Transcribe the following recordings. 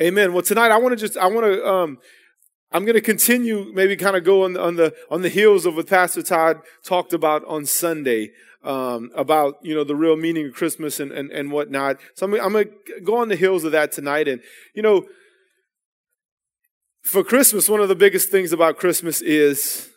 Amen. Well, tonight I want to just, I want to, um, I'm going to continue, maybe kind of go on, the, on the, on the heels of what Pastor Todd talked about on Sunday, um, about, you know, the real meaning of Christmas and, and, and whatnot. So I'm, I'm going to go on the heels of that tonight. And, you know, for Christmas, one of the biggest things about Christmas is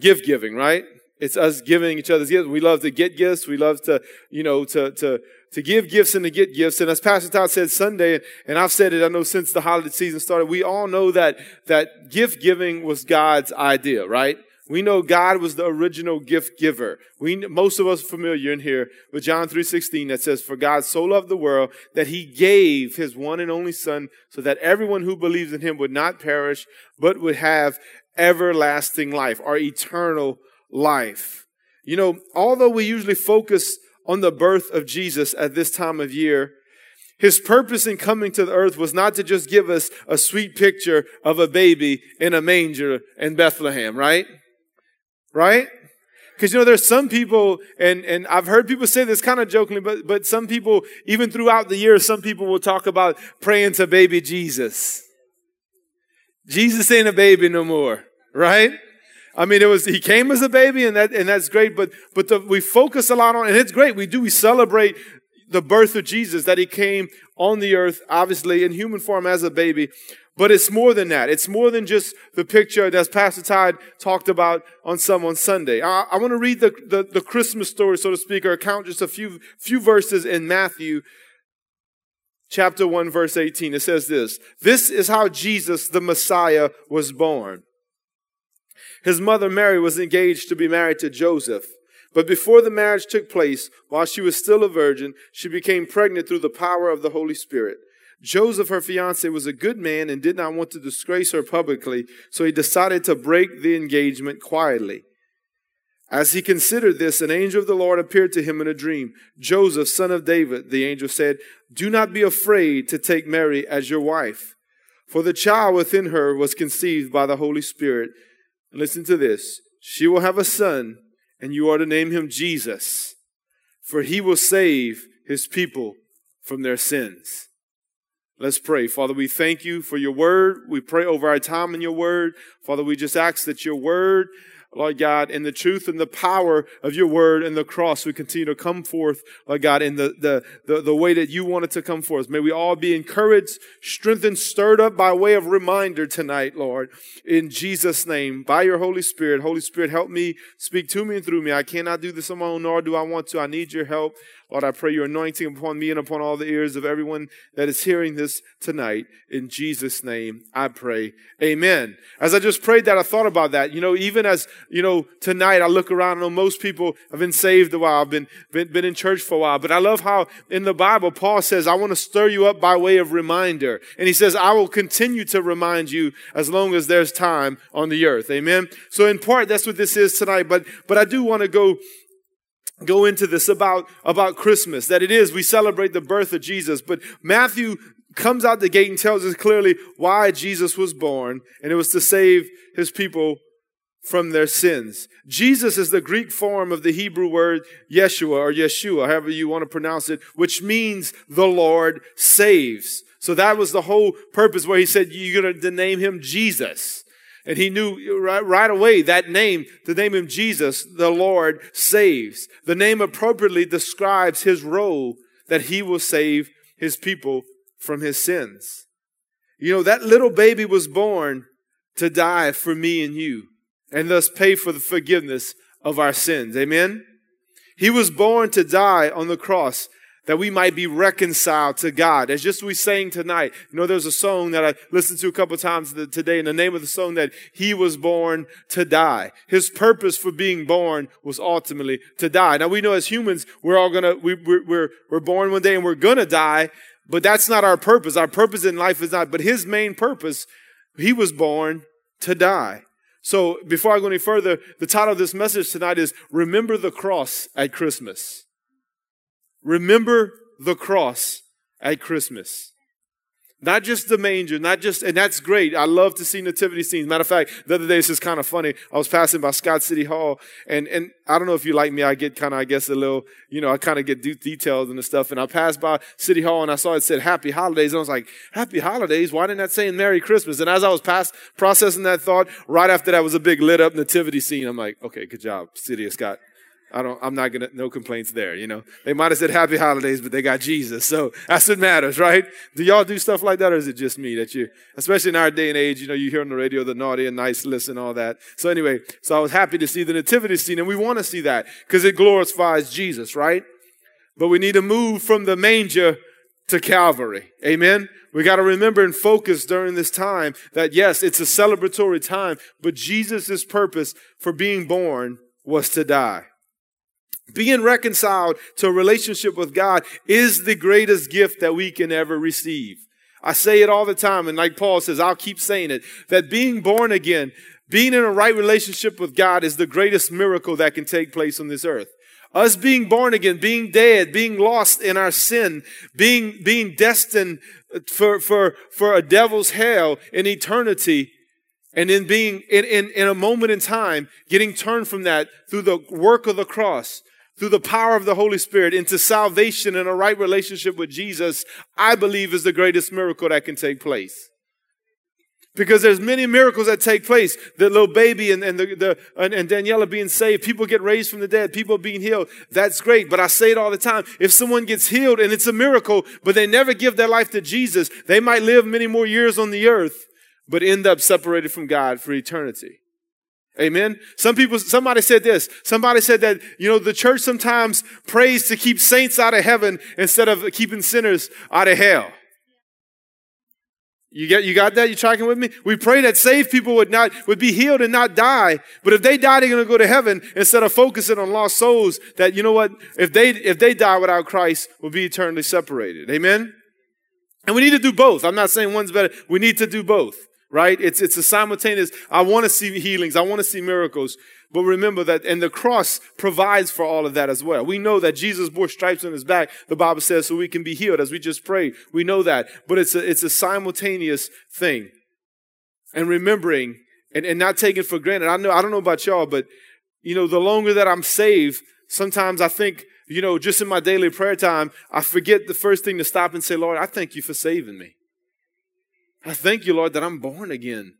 gift giving, right? It's us giving each other's gifts. We love to get gifts. We love to, you know, to, to, to give gifts and to get gifts. And as Pastor Todd said Sunday, and I've said it, I know since the holiday season started, we all know that, that gift giving was God's idea, right? We know God was the original gift giver. We, most of us are familiar in here with John 3.16 that says, For God so loved the world that he gave his one and only son so that everyone who believes in him would not perish, but would have everlasting life or eternal life. You know, although we usually focus on the birth of Jesus at this time of year, his purpose in coming to the earth was not to just give us a sweet picture of a baby in a manger in Bethlehem, right? Right? Because you know, there's some people, and, and I've heard people say this kind of jokingly, but, but some people, even throughout the year, some people will talk about praying to baby Jesus. Jesus ain't a baby no more, right? I mean, it was he came as a baby, and that and that's great. But but the, we focus a lot on, and it's great. We do we celebrate the birth of Jesus that he came on the earth, obviously in human form as a baby. But it's more than that. It's more than just the picture that Pastor Todd talked about on some on Sunday. I, I want to read the, the, the Christmas story, so to speak, or count just a few few verses in Matthew chapter 1, verse 18. It says this This is how Jesus, the Messiah, was born. His mother Mary was engaged to be married to Joseph. But before the marriage took place, while she was still a virgin, she became pregnant through the power of the Holy Spirit. Joseph, her fiance, was a good man and did not want to disgrace her publicly, so he decided to break the engagement quietly. As he considered this, an angel of the Lord appeared to him in a dream. Joseph, son of David, the angel said, Do not be afraid to take Mary as your wife, for the child within her was conceived by the Holy Spirit. Listen to this. She will have a son, and you are to name him Jesus, for he will save his people from their sins. Let's pray. Father, we thank you for your word. We pray over our time in your word. Father, we just ask that your word Lord God, in the truth and the power of your word and the cross, we continue to come forth, Lord God, in the, the, the, the, way that you wanted to come forth. May we all be encouraged, strengthened, stirred up by way of reminder tonight, Lord, in Jesus' name, by your Holy Spirit. Holy Spirit, help me, speak to me and through me. I cannot do this on my own, nor do I want to. I need your help. Lord, I pray your anointing upon me and upon all the ears of everyone that is hearing this tonight. In Jesus' name, I pray. Amen. As I just prayed that, I thought about that. You know, even as, you know, tonight I look around, I know most people have been saved a while, I've been, been, been in church for a while, but I love how in the Bible, Paul says, I want to stir you up by way of reminder. And he says, I will continue to remind you as long as there's time on the earth. Amen. So in part, that's what this is tonight, but, but I do want to go go into this about, about Christmas, that it is, we celebrate the birth of Jesus. But Matthew comes out the gate and tells us clearly why Jesus was born, and it was to save his people from their sins. Jesus is the Greek form of the Hebrew word Yeshua or Yeshua, however you want to pronounce it, which means the Lord saves. So that was the whole purpose where he said, you're going to name him Jesus. And he knew right, right, away that name, the name of Jesus, the Lord saves. The name appropriately describes his role that he will save his people from his sins. You know, that little baby was born to die for me and you and thus pay for the forgiveness of our sins. Amen? He was born to die on the cross that we might be reconciled to God. As just we sang tonight, you know, there's a song that I listened to a couple times today, and the name of the song that He was born to die. His purpose for being born was ultimately to die. Now we know as humans, we're all gonna, we, we're, we're, we're born one day and we're gonna die, but that's not our purpose. Our purpose in life is not, but His main purpose, He was born to die. So before I go any further, the title of this message tonight is Remember the Cross at Christmas. Remember the cross at Christmas. Not just the manger, not just, and that's great. I love to see nativity scenes. Matter of fact, the other day, this is kind of funny. I was passing by Scott City Hall, and, and I don't know if you like me, I get kind of, I guess, a little, you know, I kind of get de- details and the stuff. And I passed by City Hall and I saw it said Happy Holidays. And I was like, Happy Holidays? Why didn't that say Merry Christmas? And as I was past, processing that thought, right after that was a big lit up nativity scene. I'm like, okay, good job, City of Scott. I don't, I'm not gonna, no complaints there, you know. They might have said happy holidays, but they got Jesus. So that's what matters, right? Do y'all do stuff like that or is it just me that you, especially in our day and age, you know, you hear on the radio the naughty and nice list and all that. So anyway, so I was happy to see the nativity scene and we want to see that because it glorifies Jesus, right? But we need to move from the manger to Calvary. Amen. We got to remember and focus during this time that yes, it's a celebratory time, but Jesus' purpose for being born was to die. Being reconciled to a relationship with God is the greatest gift that we can ever receive. I say it all the time, and like Paul says, I'll keep saying it, that being born again, being in a right relationship with God is the greatest miracle that can take place on this earth. Us being born again, being dead, being lost in our sin, being, being destined for, for, for a devil's hell in eternity, and in being, in, in, in a moment in time, getting turned from that through the work of the cross, through the power of the Holy Spirit into salvation and a right relationship with Jesus, I believe is the greatest miracle that can take place. Because there's many miracles that take place. The little baby and, and, the, the, and, and Daniela being saved, people get raised from the dead, people being healed. That's great. But I say it all the time. If someone gets healed and it's a miracle, but they never give their life to Jesus, they might live many more years on the earth, but end up separated from God for eternity. Amen. Some people, somebody said this. Somebody said that, you know, the church sometimes prays to keep saints out of heaven instead of keeping sinners out of hell. You get, you got that? You tracking with me? We pray that saved people would not, would be healed and not die. But if they die, they're going to go to heaven instead of focusing on lost souls that, you know what? If they, if they die without Christ, will be eternally separated. Amen? And we need to do both. I'm not saying one's better. We need to do both right? It's, it's a simultaneous, I want to see healings. I want to see miracles. But remember that, and the cross provides for all of that as well. We know that Jesus bore stripes on his back, the Bible says, so we can be healed as we just pray. We know that. But it's a, it's a simultaneous thing. And remembering and, and not taking for granted. I know, I don't know about y'all, but you know, the longer that I'm saved, sometimes I think, you know, just in my daily prayer time, I forget the first thing to stop and say, Lord, I thank you for saving me. I thank you, Lord, that I'm born again.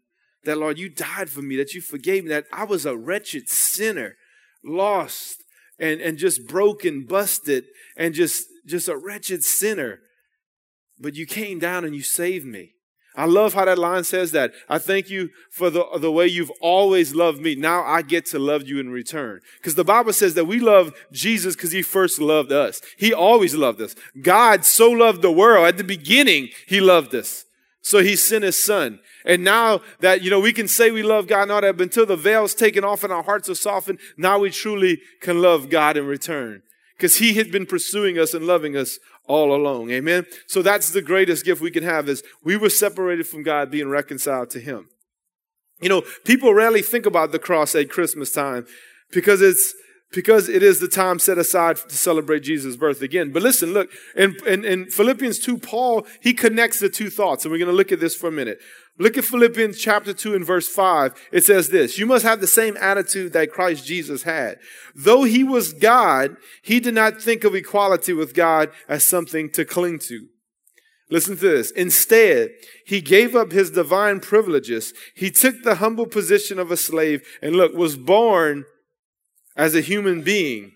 That, Lord, you died for me, that you forgave me, that I was a wretched sinner, lost and, and just broken, busted, and just, just a wretched sinner. But you came down and you saved me. I love how that line says that. I thank you for the, the way you've always loved me. Now I get to love you in return. Because the Bible says that we love Jesus because he first loved us. He always loved us. God so loved the world. At the beginning, he loved us. So he sent his son. And now that, you know, we can say we love God and all that, but until the veil's taken off and our hearts are softened, now we truly can love God in return. Because he had been pursuing us and loving us all along. Amen. So that's the greatest gift we can have is we were separated from God being reconciled to him. You know, people rarely think about the cross at Christmas time because it's because it is the time set aside to celebrate Jesus' birth again. But listen, look, in, in, in, Philippians 2, Paul, he connects the two thoughts, and we're going to look at this for a minute. Look at Philippians chapter 2 and verse 5. It says this, you must have the same attitude that Christ Jesus had. Though he was God, he did not think of equality with God as something to cling to. Listen to this. Instead, he gave up his divine privileges. He took the humble position of a slave and look, was born as a human being.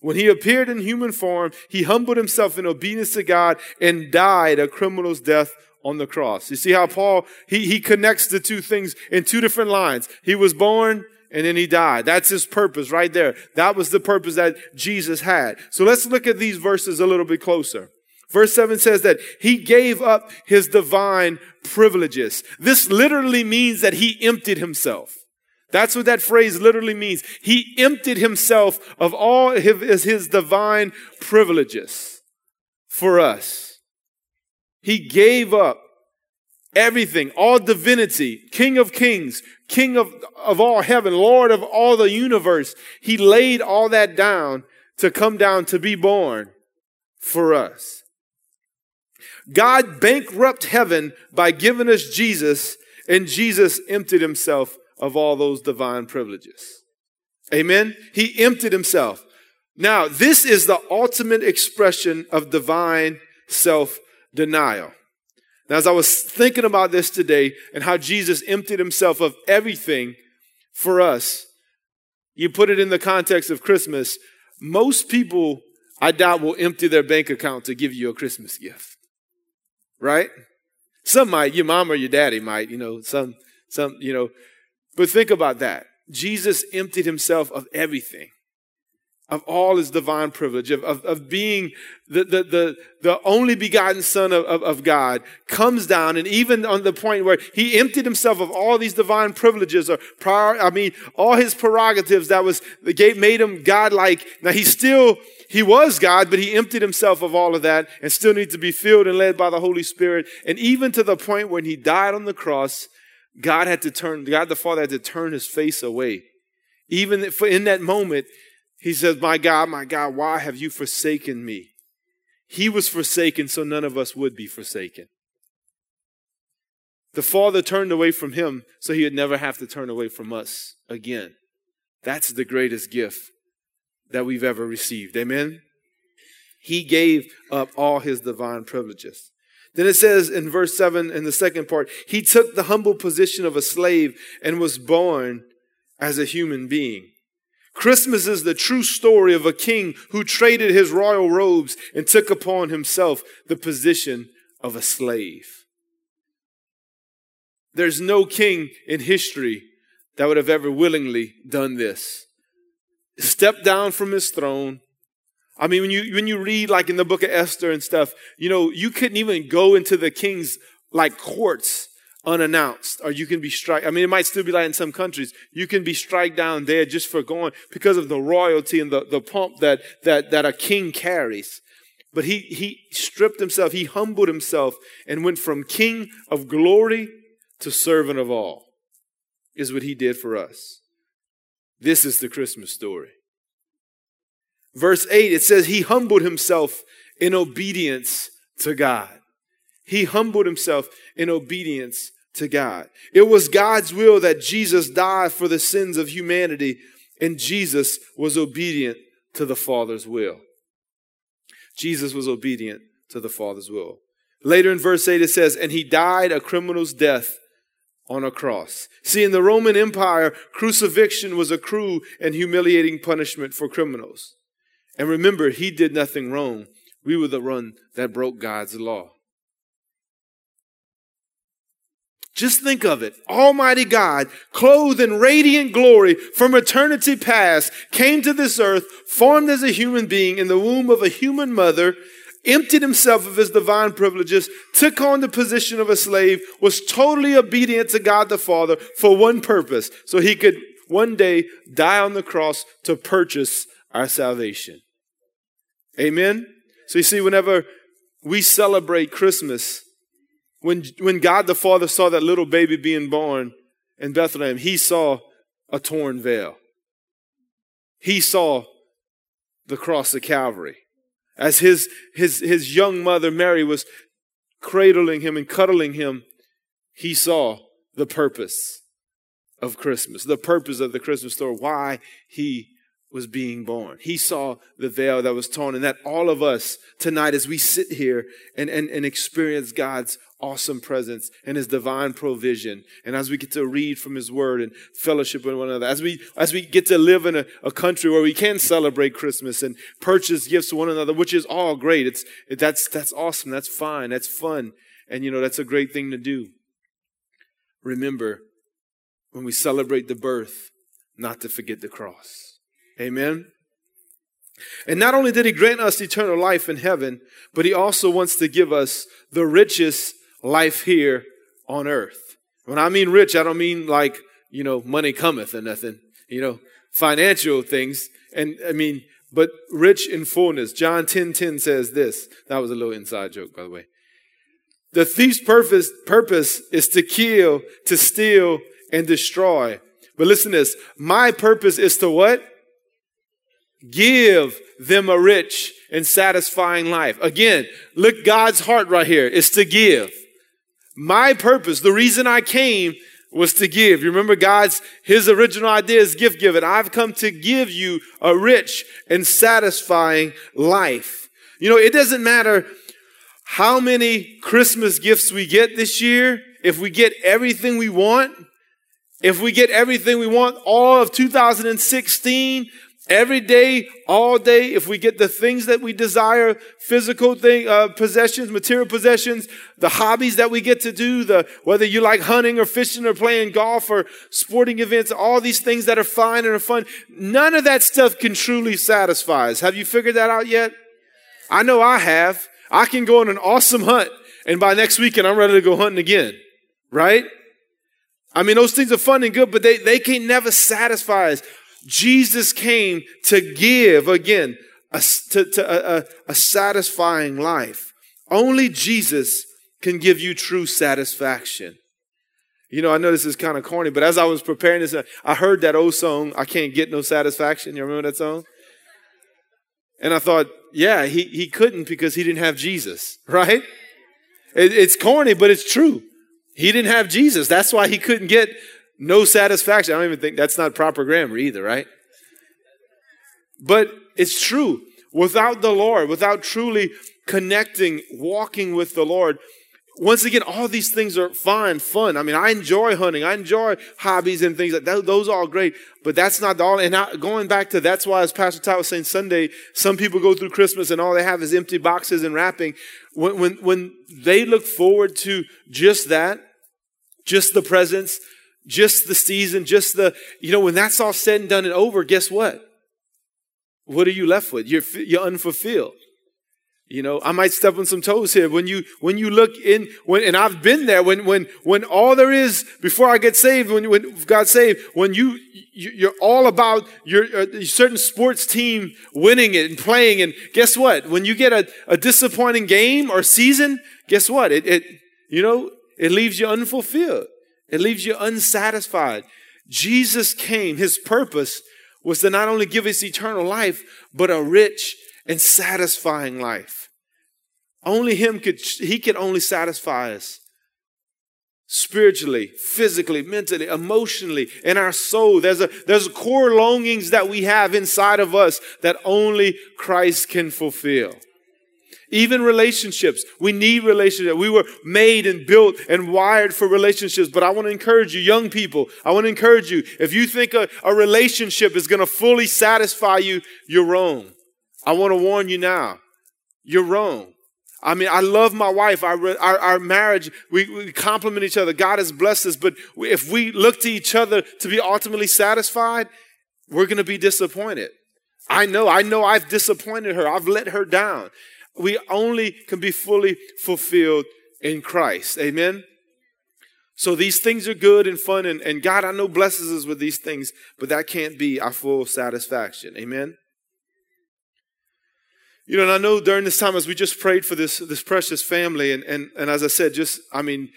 When he appeared in human form, he humbled himself in obedience to God and died a criminal's death on the cross. You see how Paul, he, he connects the two things in two different lines. He was born and then he died. That's his purpose right there. That was the purpose that Jesus had. So let's look at these verses a little bit closer. Verse 7 says that he gave up his divine privileges. This literally means that he emptied himself. That's what that phrase literally means. He emptied himself of all his, his divine privileges for us. He gave up everything, all divinity, King of kings, King of, of all heaven, Lord of all the universe. He laid all that down to come down to be born for us. God bankrupt heaven by giving us Jesus, and Jesus emptied himself of all those divine privileges. Amen? He emptied himself. Now, this is the ultimate expression of divine self denial. Now, as I was thinking about this today and how Jesus emptied himself of everything for us, you put it in the context of Christmas, most people, I doubt, will empty their bank account to give you a Christmas gift. Right? Some might, your mom or your daddy might, you know, some, some, you know. But think about that. Jesus emptied himself of everything of all his divine privilege, of, of, of being the, the, the, the, only begotten son of, of, of, God, comes down, and even on the point where he emptied himself of all these divine privileges or prior, I mean, all his prerogatives that was, that gave, made him God-like. Now he still, he was God, but he emptied himself of all of that and still needs to be filled and led by the Holy Spirit. And even to the point when he died on the cross, God had to turn, God the Father had to turn his face away. Even in that moment, he says, My God, my God, why have you forsaken me? He was forsaken so none of us would be forsaken. The Father turned away from him so he would never have to turn away from us again. That's the greatest gift that we've ever received. Amen? He gave up all his divine privileges. Then it says in verse 7 in the second part, he took the humble position of a slave and was born as a human being. Christmas is the true story of a king who traded his royal robes and took upon himself the position of a slave. There's no king in history that would have ever willingly done this. Step down from his throne. I mean, when you, when you read like in the book of Esther and stuff, you know, you couldn't even go into the king's like courts unannounced, or you can be struck. I mean, it might still be like in some countries. You can be struck down there just for going because of the royalty and the, the pomp that, that, that a king carries. But he, he stripped himself, he humbled himself and went from king of glory to servant of all, is what he did for us. This is the Christmas story. Verse 8, it says, He humbled himself in obedience to God. He humbled himself in obedience to God. It was God's will that Jesus died for the sins of humanity, and Jesus was obedient to the Father's will. Jesus was obedient to the Father's will. Later in verse 8, it says, And he died a criminal's death on a cross. See, in the Roman Empire, crucifixion was a cruel and humiliating punishment for criminals. And remember, he did nothing wrong. We were the one that broke God's law. Just think of it. Almighty God, clothed in radiant glory from eternity past, came to this earth, formed as a human being in the womb of a human mother, emptied himself of his divine privileges, took on the position of a slave, was totally obedient to God the Father for one purpose, so he could one day die on the cross to purchase our salvation. Amen? So you see, whenever we celebrate Christmas, when, when God the Father saw that little baby being born in Bethlehem, he saw a torn veil. He saw the cross of Calvary. As his, his, his young mother Mary was cradling him and cuddling him, he saw the purpose of Christmas, the purpose of the Christmas story, why he was being born. He saw the veil that was torn, and that all of us tonight, as we sit here and, and, and experience God's awesome presence and his divine provision. And as we get to read from his word and fellowship with one another, as we, as we get to live in a, a country where we can celebrate Christmas and purchase gifts to one another, which is all great. It's, it, that's, that's awesome. That's fine. That's fun. And you know, that's a great thing to do. Remember, when we celebrate the birth, not to forget the cross. Amen. And not only did he grant us eternal life in heaven, but he also wants to give us the richest life here on earth. When I mean rich, I don't mean like, you know, money cometh or nothing, you know, financial things. And I mean, but rich in fullness. John 10 10 says this. That was a little inside joke, by the way. The thief's purpose, purpose is to kill, to steal, and destroy. But listen to this. My purpose is to what? Give them a rich and satisfying life. Again, look, God's heart right here is to give. My purpose, the reason I came was to give. You remember God's, his original idea is gift giving. I've come to give you a rich and satisfying life. You know, it doesn't matter how many Christmas gifts we get this year. If we get everything we want, if we get everything we want all of 2016, every day, all day, if we get the things that we desire, physical thing, uh, possessions, material possessions, the hobbies that we get to do, the, whether you like hunting or fishing or playing golf or sporting events, all these things that are fine and are fun, none of that stuff can truly satisfy us. Have you figured that out yet? I know I have. I can go on an awesome hunt and by next weekend I'm ready to go hunting again. Right? I mean, those things are fun and good, but they, they can never satisfy us. Jesus came to give again a, to, to a, a satisfying life. Only Jesus can give you true satisfaction. You know, I know this is kind of corny, but as I was preparing this, I heard that old song, I Can't Get No Satisfaction. You remember that song? And I thought, yeah, he, he couldn't because he didn't have Jesus, right? It, it's corny, but it's true. He didn't have Jesus. That's why he couldn't get no satisfaction. I don't even think that's not proper grammar either, right? But it's true. Without the Lord, without truly connecting, walking with the Lord, once again, all these things are fine, fun. I mean, I enjoy hunting. I enjoy hobbies and things like that. Those are all great, but that's not all. And going back to that's why, as Pastor Ty was saying Sunday, some people go through Christmas and all they have is empty boxes and wrapping. When, when, when they look forward to just that, just the presence, just the season, just the, you know, when that's all said and done and over, guess what? What are you left with? You're, you're unfulfilled. You know, I might step on some toes here. When you, when you look in, when, and I've been there, when, when, when all there is before I get saved, when, when God saved, when you, you're all about your, a uh, certain sports team winning it and playing. And guess what? When you get a, a disappointing game or season, guess what? It, it, you know, it leaves you unfulfilled. It leaves you unsatisfied. Jesus came, his purpose was to not only give us eternal life, but a rich and satisfying life. Only him could, he could only satisfy us spiritually, physically, mentally, emotionally, in our soul. There's a, there's core longings that we have inside of us that only Christ can fulfill. Even relationships. We need relationships. We were made and built and wired for relationships. But I want to encourage you, young people, I want to encourage you, if you think a, a relationship is going to fully satisfy you, you're wrong. I want to warn you now. You're wrong. I mean, I love my wife. Our, our, our marriage, we, we complement each other. God has blessed us. But if we look to each other to be ultimately satisfied, we're going to be disappointed. I know, I know I've disappointed her. I've let her down we only can be fully fulfilled in Christ. Amen? So these things are good and fun, and, and God, I know, blesses us with these things, but that can't be our full satisfaction. Amen? You know, and I know during this time as we just prayed for this, this precious family, and, and, and as I said, just, I mean,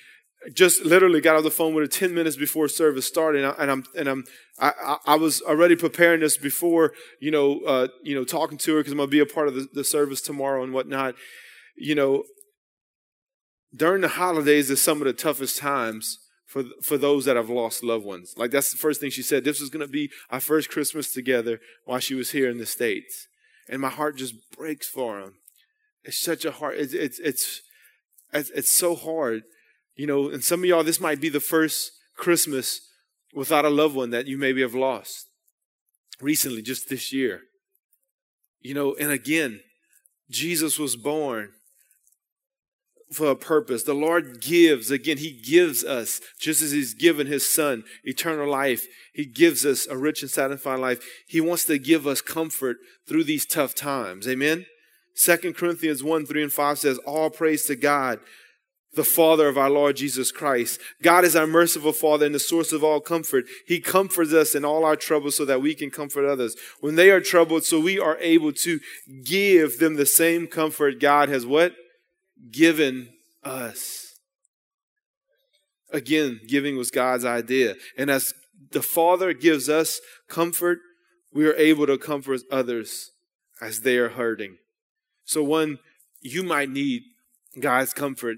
just literally got on the phone with her 10 minutes before service started and, I, am and I'm I, I was already preparing this before you know uh, you know talking to her because I'm gonna be a part of the, the service tomorrow and whatnot. You know during the holidays is some of the toughest times for for those that have lost loved ones. Like that's the first thing she said this was gonna be our first Christmas together while she was here in the states. And my heart just breaks for them it's such a hard it's it's it's, it's so hard you know, and some of y'all, this might be the first Christmas without a loved one that you maybe have lost recently, just this year. You know, and again, Jesus was born for a purpose. The Lord gives, again, He gives us, just as He's given His Son eternal life, He gives us a rich and satisfying life. He wants to give us comfort through these tough times. Amen? Second Corinthians 1 3 and 5 says, All praise to God the Father of our Lord Jesus Christ. God is our merciful Father and the source of all comfort. He comforts us in all our troubles so that we can comfort others. When they are troubled, so we are able to give them the same comfort God has what? Given us. Again, giving was God's idea. And as the Father gives us comfort, we are able to comfort others as they are hurting. So, one, you might need God's comfort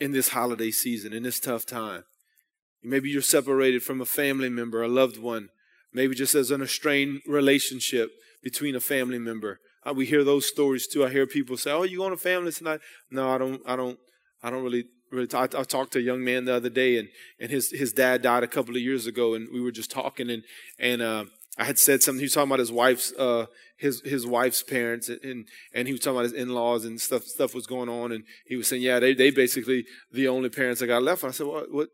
in this holiday season, in this tough time. Maybe you're separated from a family member, a loved one. Maybe just as an strained relationship between a family member. Uh, we hear those stories too. I hear people say, "Oh, you going to family tonight?" No, I don't. I don't. I don't really. really I, I talked to a young man the other day, and and his his dad died a couple of years ago, and we were just talking, and and uh, I had said something. He was talking about his wife's uh, his his wife's parents, and and he was talking about his in laws and stuff. Stuff was going on, and he was saying, "Yeah, they they basically the only parents I got left." And I said, "What? What?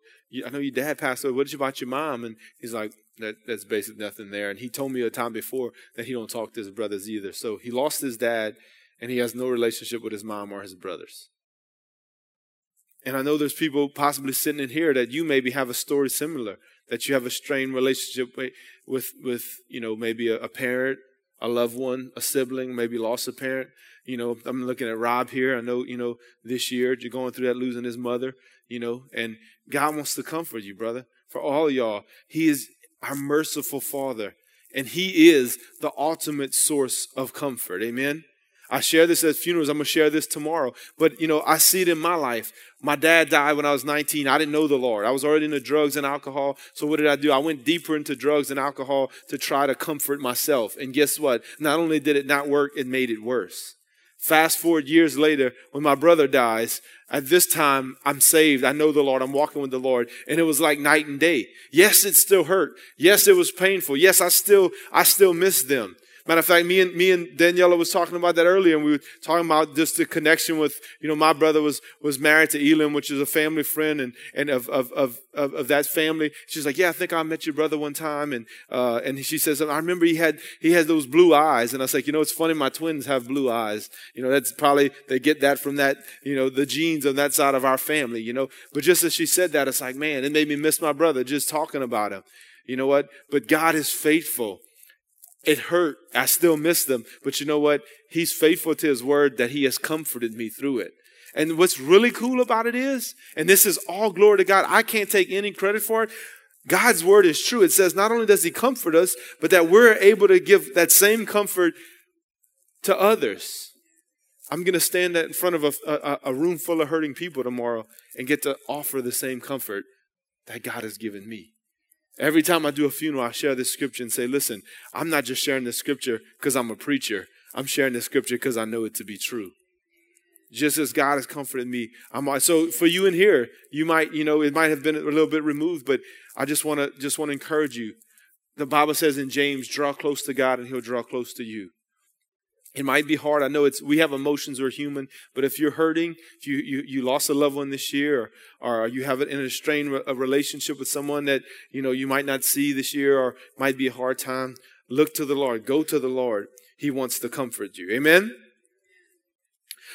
I know your dad passed away. What about your mom?" And he's like, that, "That's basically nothing there." And he told me a time before that he don't talk to his brothers either. So he lost his dad, and he has no relationship with his mom or his brothers. And I know there's people possibly sitting in here that you maybe have a story similar, that you have a strained relationship with, with, you know, maybe a, a parent, a loved one, a sibling, maybe lost a parent. You know, I'm looking at Rob here. I know, you know, this year you're going through that losing his mother, you know, and God wants to comfort you, brother. For all y'all, He is our merciful Father, and He is the ultimate source of comfort. Amen. I share this at funerals. I'm going to share this tomorrow. But, you know, I see it in my life. My dad died when I was 19. I didn't know the Lord. I was already into drugs and alcohol. So what did I do? I went deeper into drugs and alcohol to try to comfort myself. And guess what? Not only did it not work, it made it worse. Fast forward years later, when my brother dies, at this time, I'm saved. I know the Lord. I'm walking with the Lord. And it was like night and day. Yes, it still hurt. Yes, it was painful. Yes, I still, I still miss them. Matter of fact, me and me and Daniela was talking about that earlier, and we were talking about just the connection with, you know, my brother was was married to Elam, which is a family friend, and and of of of of, of that family. She's like, yeah, I think I met your brother one time, and uh, and she says, I remember he had he had those blue eyes, and I was like, you know, it's funny, my twins have blue eyes. You know, that's probably they get that from that, you know, the genes on that side of our family. You know, but just as she said that, it's like, man, it made me miss my brother just talking about him. You know what? But God is faithful. It hurt. I still miss them. But you know what? He's faithful to his word that he has comforted me through it. And what's really cool about it is, and this is all glory to God, I can't take any credit for it. God's word is true. It says not only does he comfort us, but that we're able to give that same comfort to others. I'm going to stand in front of a, a, a, room full of hurting people tomorrow and get to offer the same comfort that God has given me. Every time I do a funeral, I share this scripture and say, listen, I'm not just sharing this scripture because I'm a preacher. I'm sharing this scripture because I know it to be true. Just as God has comforted me, I'm so for you in here, you might, you know, it might have been a little bit removed, but I just want to just want to encourage you. The Bible says in James, draw close to God and he'll draw close to you. It might be hard. I know it's we have emotions, we're human, but if you're hurting, if you you, you lost a loved one this year, or, or you have an, in a strained a relationship with someone that you know you might not see this year, or might be a hard time, look to the Lord. Go to the Lord. He wants to comfort you. Amen.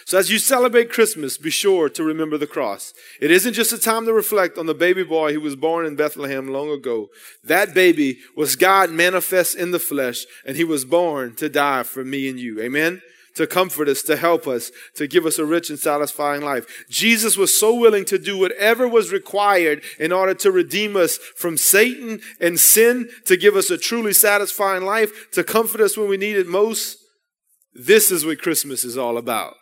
So as you celebrate Christmas, be sure to remember the cross. It isn't just a time to reflect on the baby boy who was born in Bethlehem long ago. That baby was God manifest in the flesh, and he was born to die for me and you. Amen? To comfort us, to help us, to give us a rich and satisfying life. Jesus was so willing to do whatever was required in order to redeem us from Satan and sin, to give us a truly satisfying life, to comfort us when we need it most. This is what Christmas is all about.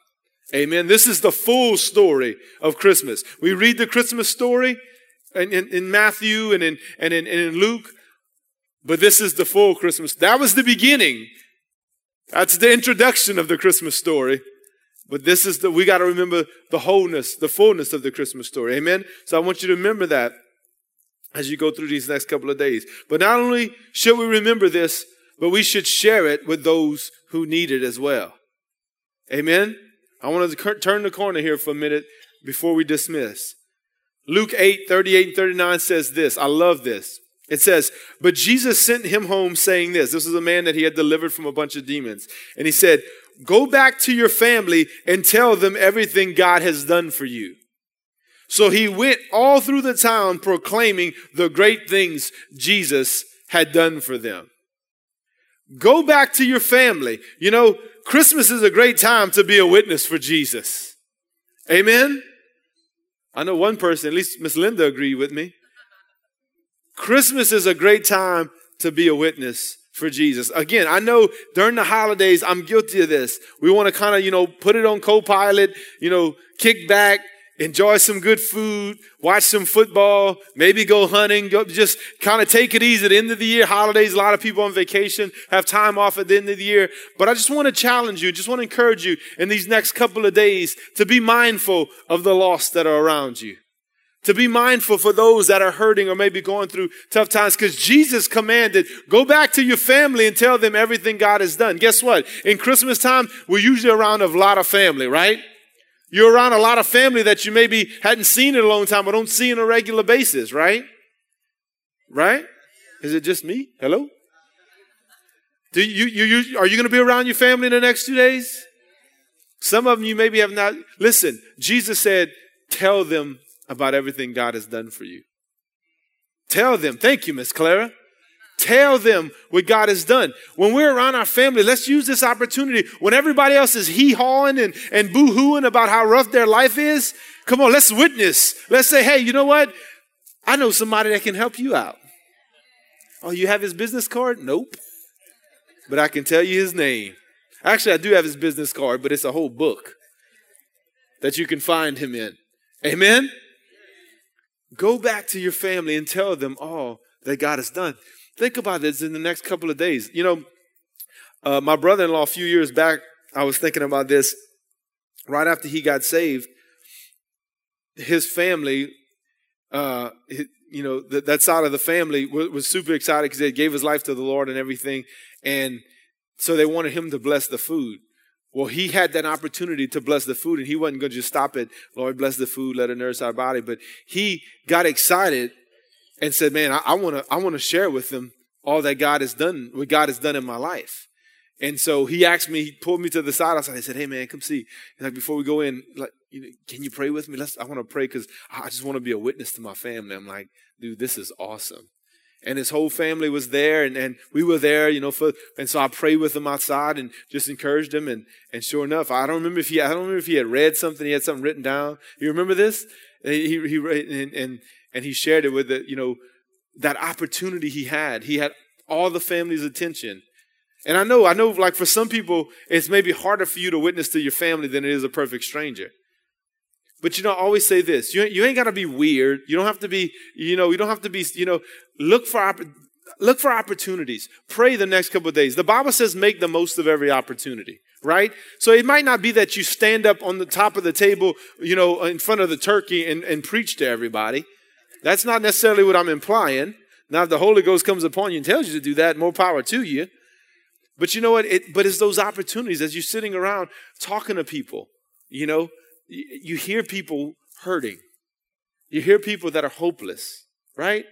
Amen. This is the full story of Christmas. We read the Christmas story in, in, in Matthew and in, and, in, and in Luke, but this is the full Christmas. That was the beginning. That's the introduction of the Christmas story. But this is the, we got to remember the wholeness, the fullness of the Christmas story. Amen. So I want you to remember that as you go through these next couple of days. But not only should we remember this, but we should share it with those who need it as well. Amen. I want to turn the corner here for a minute before we dismiss. Luke 8, 38 and 39 says this. I love this. It says, But Jesus sent him home saying this. This was a man that he had delivered from a bunch of demons. And he said, Go back to your family and tell them everything God has done for you. So he went all through the town proclaiming the great things Jesus had done for them. Go back to your family. You know, Christmas is a great time to be a witness for Jesus. Amen? I know one person, at least Miss Linda agreed with me. Christmas is a great time to be a witness for Jesus. Again, I know during the holidays, I'm guilty of this. We want to kind of, you know, put it on co-pilot, you know, kick back, enjoy some good food, watch some football, maybe go hunting, go, just kind of take it easy at the end of the year. Holidays, a lot of people on vacation have time off at the end of the year. But I just want to challenge you, just want to encourage you in these next couple of days to be mindful of the lost that are around you. To be mindful for those that are hurting or maybe going through tough times because Jesus commanded, go back to your family and tell them everything God has done. Guess what? In Christmas time, we're usually around a lot of family, right? You're around a lot of family that you maybe hadn't seen in a long time or don't see on a regular basis, right? Right? Is it just me? Hello? Do you, you, you are you going to be around your family in the next two days? Some of them you maybe have not. Listen, Jesus said, tell them about everything God has done for you. Tell them. Thank you, Miss Clara. Tell them what God has done. When we're around our family, let's use this opportunity. When everybody else is hee hawing and, and boo hooing about how rough their life is, come on, let's witness. Let's say, hey, you know what? I know somebody that can help you out. Oh, you have his business card? Nope. But I can tell you his name. Actually, I do have his business card, but it's a whole book that you can find him in. Amen? Go back to your family and tell them all that God has done. Think about this in the next couple of days. You know, uh, my brother in law, a few years back, I was thinking about this. Right after he got saved, his family, uh, you know, th- that side of the family was, was super excited because they gave his life to the Lord and everything. And so they wanted him to bless the food. Well, he had that opportunity to bless the food, and he wasn't going to just stop it, Lord, bless the food, let it nourish our body. But he got excited and said, Man, I want to I want to share with them all that God has done, what God has done in my life. And so he asked me, he pulled me to the side outside. He said, Hey man, come see. And like before we go in, like, you know, can you pray with me? Let's I want to pray because I just want to be a witness to my family. I'm like, dude, this is awesome. And his whole family was there and, and we were there, you know, for and so I prayed with him outside and just encouraged him and and sure enough, I don't remember if he I don't remember if he had read something, he had something written down. You remember this? He he, he and, and and he shared it with you know, that opportunity he had. He had all the family's attention. And I know, I know, like for some people, it's maybe harder for you to witness to your family than it is a perfect stranger. But you know, I always say this: you, you ain't got to be weird. You don't have to be, you know, you don't have to be, you know, look for look for opportunities. Pray the next couple of days. The Bible says, make the most of every opportunity. Right? So it might not be that you stand up on the top of the table, you know, in front of the turkey and, and preach to everybody. That's not necessarily what I'm implying. Now, if the Holy Ghost comes upon you and tells you to do that, more power to you. But you know what? It, but it's those opportunities as you're sitting around talking to people. You know, you, hear people hurting. You hear people that are hopeless, right?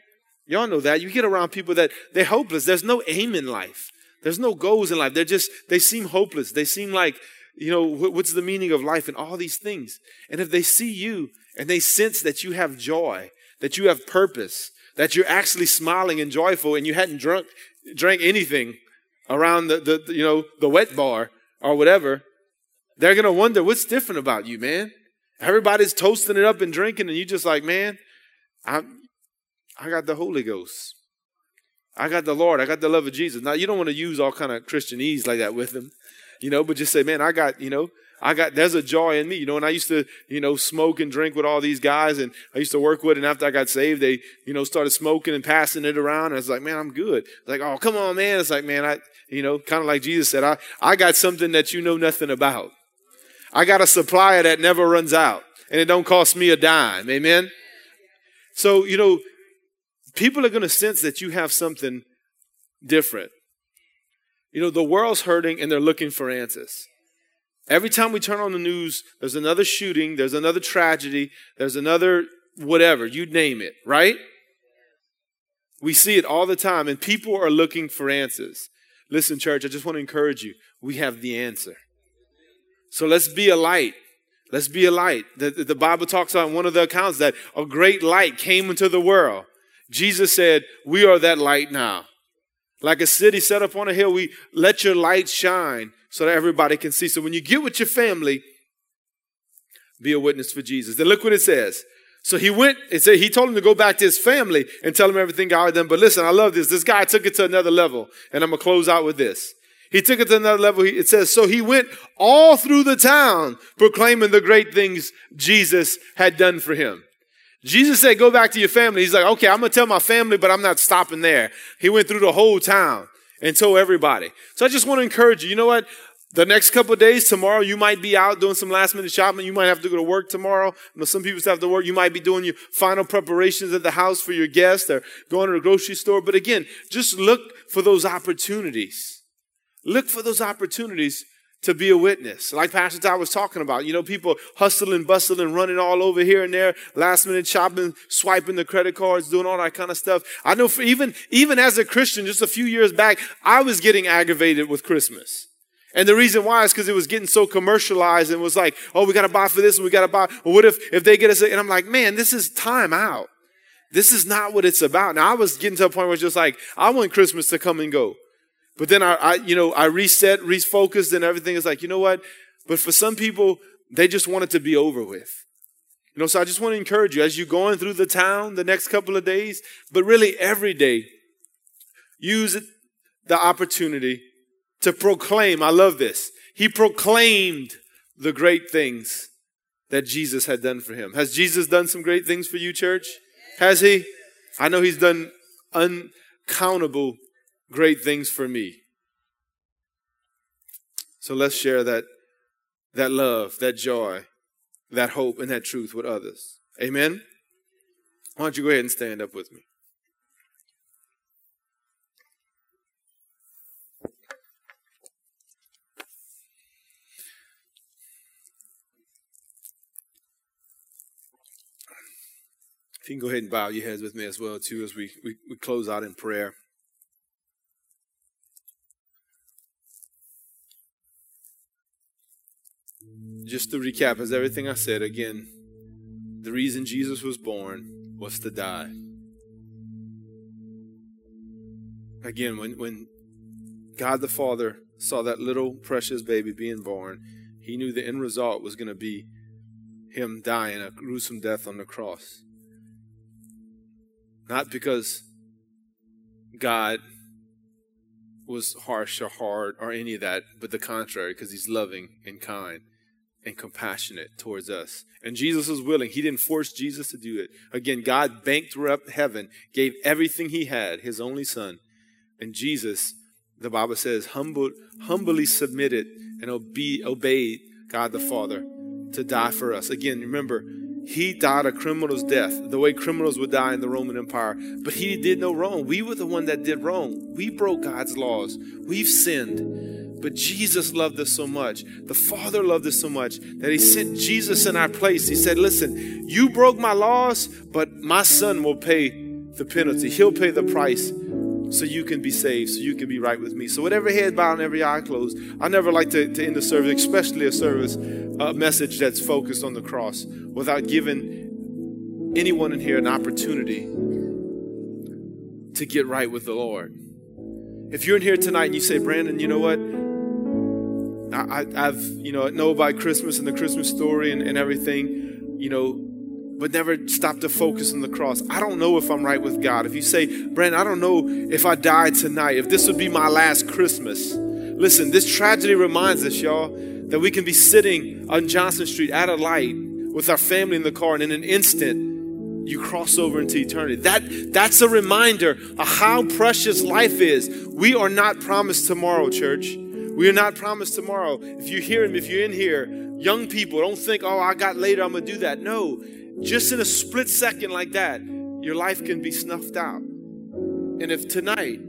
Y'all know that. You get around people that they're hopeless. There's no aim in life. There's no goals in life. They're just, they seem hopeless. They seem like, you know, what's the meaning of life and all these things. And if they see you and they sense that you have joy that you have purpose, that you're actually smiling and joyful and you hadn't drunk, drank anything around the, the, you know, the wet bar or whatever, they're going to wonder what's different about you, man. Everybody's toasting it up and drinking and you just like, man, I, I got the Holy Ghost. I got the Lord. I got the love of Jesus. Now, you don't want to use all kind of Christianese like that with them, you know, but just say, man, I got, you know, I got, there's a joy in me, you know, and I used to, you know, smoke and drink with all these guys and I used to work with, and after I got saved, they, you know, started smoking and passing it around. And I was like, man, I'm good. Like, oh, come on, man. It's like, man, I, you know, kind of like Jesus said, I, I got something that you know nothing about. I got a supplier that never runs out and it don't cost me a dime. Amen. So, you know, people are going to sense that you have something different. You know, the world's hurting and they're looking for answers. Every time we turn on the news, there's another shooting, there's another tragedy, there's another whatever, you name it, right? We see it all the time, and people are looking for answers. Listen, church, I just want to encourage you. We have the answer. So let's be a light. Let's be a light. The, the Bible talks about one of the accounts that a great light came into the world. Jesus said, We are that light now. Like a city set up on a hill, we let your light shine so that everybody can see. So when you get with your family, be a witness for Jesus. Then look what it says. So he went and said he told him to go back to his family and tell him everything God had done. But listen, I love this. This guy took it to another level, and I'm gonna close out with this. He took it to another level. It says, so he went all through the town proclaiming the great things Jesus had done for him. Jesus said, go back to your family. He's like, okay, I'm going to tell my family, but I'm not stopping there. He went through the whole town and told everybody. So I just want to encourage you. You know what? The next couple days, tomorrow, you might be out doing some last minute shopping. You might have to go to work tomorrow. You know, some people have to work. You might be doing your final preparations at the house for your guests or going to the grocery store. But again, just look for those opportunities. Look for those opportunities to be a witness. Like Pastor Todd was talking about, you know, people hustling, bustling, running all over here and there, last minute shopping, swiping the credit cards, doing all that kind of stuff. I know for even, even as a Christian, just a few years back, I was getting aggravated with Christmas. And the reason why is because it was getting so commercialized and was like, oh, we got to buy for this and we got to buy. Well, what if, if they get us? And I'm like, man, this is time out. This is not what it's about. Now I was getting to a point where it's just like, I want Christmas to come and go. But then I, I, you know, I reset, refocused, and everything is like, you know what? But for some people, they just want it to be over with. You know, so I just want to encourage you as you're going through the town the next couple of days, but really every day, use the opportunity to proclaim. I love this. He proclaimed the great things that Jesus had done for him. Has Jesus done some great things for you, church? Has he? I know he's done uncountable great things for me. So let's share that, that love, that joy, that hope, and that truth with others. Amen? Why don't you go ahead and stand up with me? If you can go ahead and bow your heads with me as well, too, as we, we, we close out in prayer. Just to recap, as everything I said again, the reason Jesus was born was to die. Again, when, when God the Father saw that little precious baby being born, he knew the end result was going to be him dying a gruesome death on the cross. Not because God was harsh or hard or any of that, but the contrary, because he's loving and kind and compassionate towards us. And Jesus was willing. He didn't force Jesus to do it. Again, God banked up heaven, gave everything he had, his only son. And Jesus, the Bible says, humble, humbly submitted and obe- obeyed God the Father to die for us. Again, remember, he died a criminal's death, the way criminals would die in the Roman Empire. But he did no wrong. We were the one that did wrong. We broke God's laws. We've sinned. But Jesus loved us so much. The Father loved us so much that He sent Jesus in our place. He said, Listen, you broke my laws, but my Son will pay the penalty. He'll pay the price so you can be saved, so you can be right with me. So, whatever head bowed and every eye closed, I never like to, to end the service, especially a service, a message that's focused on the cross, without giving anyone in here an opportunity to get right with the Lord. If you're in here tonight and you say, Brandon, you know what? I, have you know know about Christmas and the Christmas story and, and everything, you know, but never stop to focus on the cross. I don't know if I'm right with God. If you say, Brandon, I don't know if I died tonight, if this would be my last Christmas. Listen, this tragedy reminds us, y'all, that we can be sitting on Johnson Street at a light with our family in the car, and in an instant, you cross over into eternity. That, that's a reminder of how precious life is. We are not promised tomorrow, church. We are not promised tomorrow. If you hear him, if you're in here, young people, don't think, oh, I got later, I'm going to do that. No, just in a split second like that, your life can be snuffed out. And if tonight,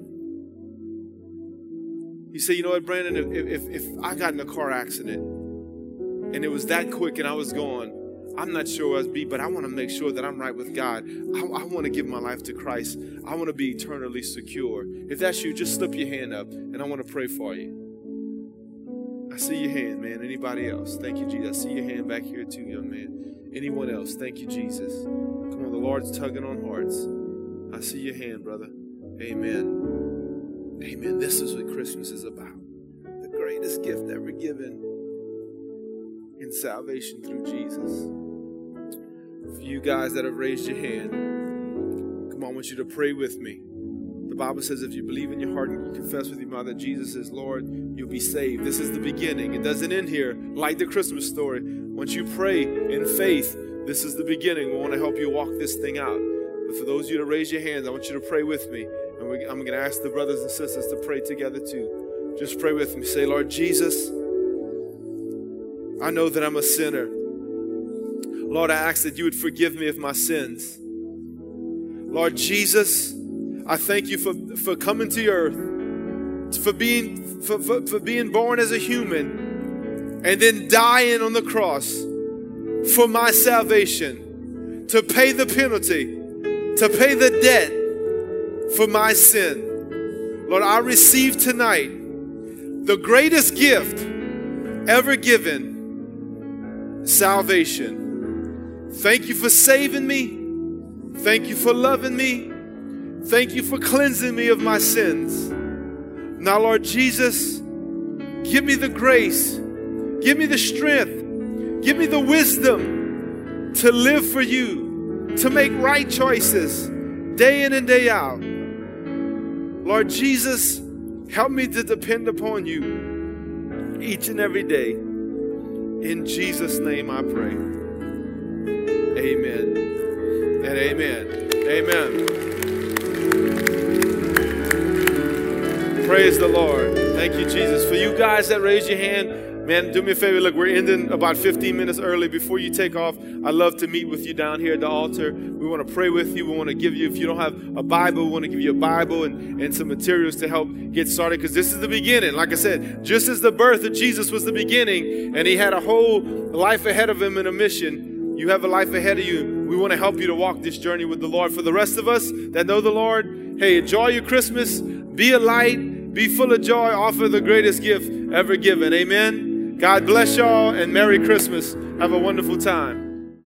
you say, you know what, Brandon, if, if, if I got in a car accident and it was that quick and I was gone, I'm not sure where I'd be, but I want to make sure that I'm right with God. I, I want to give my life to Christ. I want to be eternally secure. If that's you, just slip your hand up and I want to pray for you. I see your hand, man. Anybody else? Thank you, Jesus. I see your hand back here too, young man. Anyone else? Thank you, Jesus. Come on, the Lord's tugging on hearts. I see your hand, brother. Amen. Amen. This is what Christmas is about. The greatest gift ever given in salvation through Jesus. For you guys that have raised your hand, come on, I want you to pray with me. Bible says if you believe in your heart and you confess with your mouth that Jesus is Lord, you'll be saved. This is the beginning. It doesn't end here like the Christmas story. Once you pray in faith, this is the beginning. We want to help you walk this thing out. But for those of you to raise your hands, I want you to pray with me. And I'm going to ask the brothers and sisters to pray together too. Just pray with me. Say, Lord Jesus, I know that I'm a sinner. Lord, I ask that you would forgive me of my sins. Lord Jesus, I thank you for, for coming to earth, for being, for, for, for being born as a human, and then dying on the cross for my salvation, to pay the penalty, to pay the debt for my sin. Lord, I receive tonight the greatest gift ever given salvation. Thank you for saving me. Thank you for loving me. Thank you for cleansing me of my sins. Now, Lord Jesus, give me the grace, give me the strength, give me the wisdom to live for you, to make right choices day in and day out. Lord Jesus, help me to depend upon you each and every day. In Jesus' name I pray. Amen and amen. Amen. Praise the Lord. Thank you, Jesus. For you guys that raise your hand, man, do me a favor. Look, we're ending about 15 minutes early. Before you take off, I'd love to meet with you down here at the altar. We want to pray with you. We want to give you, if you don't have a Bible, we want to give you a Bible and, and some materials to help get started because this is the beginning. Like I said, just as the birth of Jesus was the beginning and he had a whole life ahead of him in a mission, you have a life ahead of you. We want to help you to walk this journey with the Lord. For the rest of us that know the Lord, hey, enjoy your Christmas. Be a light be full of joy. Offer the greatest gift ever given. Amen. God bless y'all and Merry Christmas. Have a wonderful time.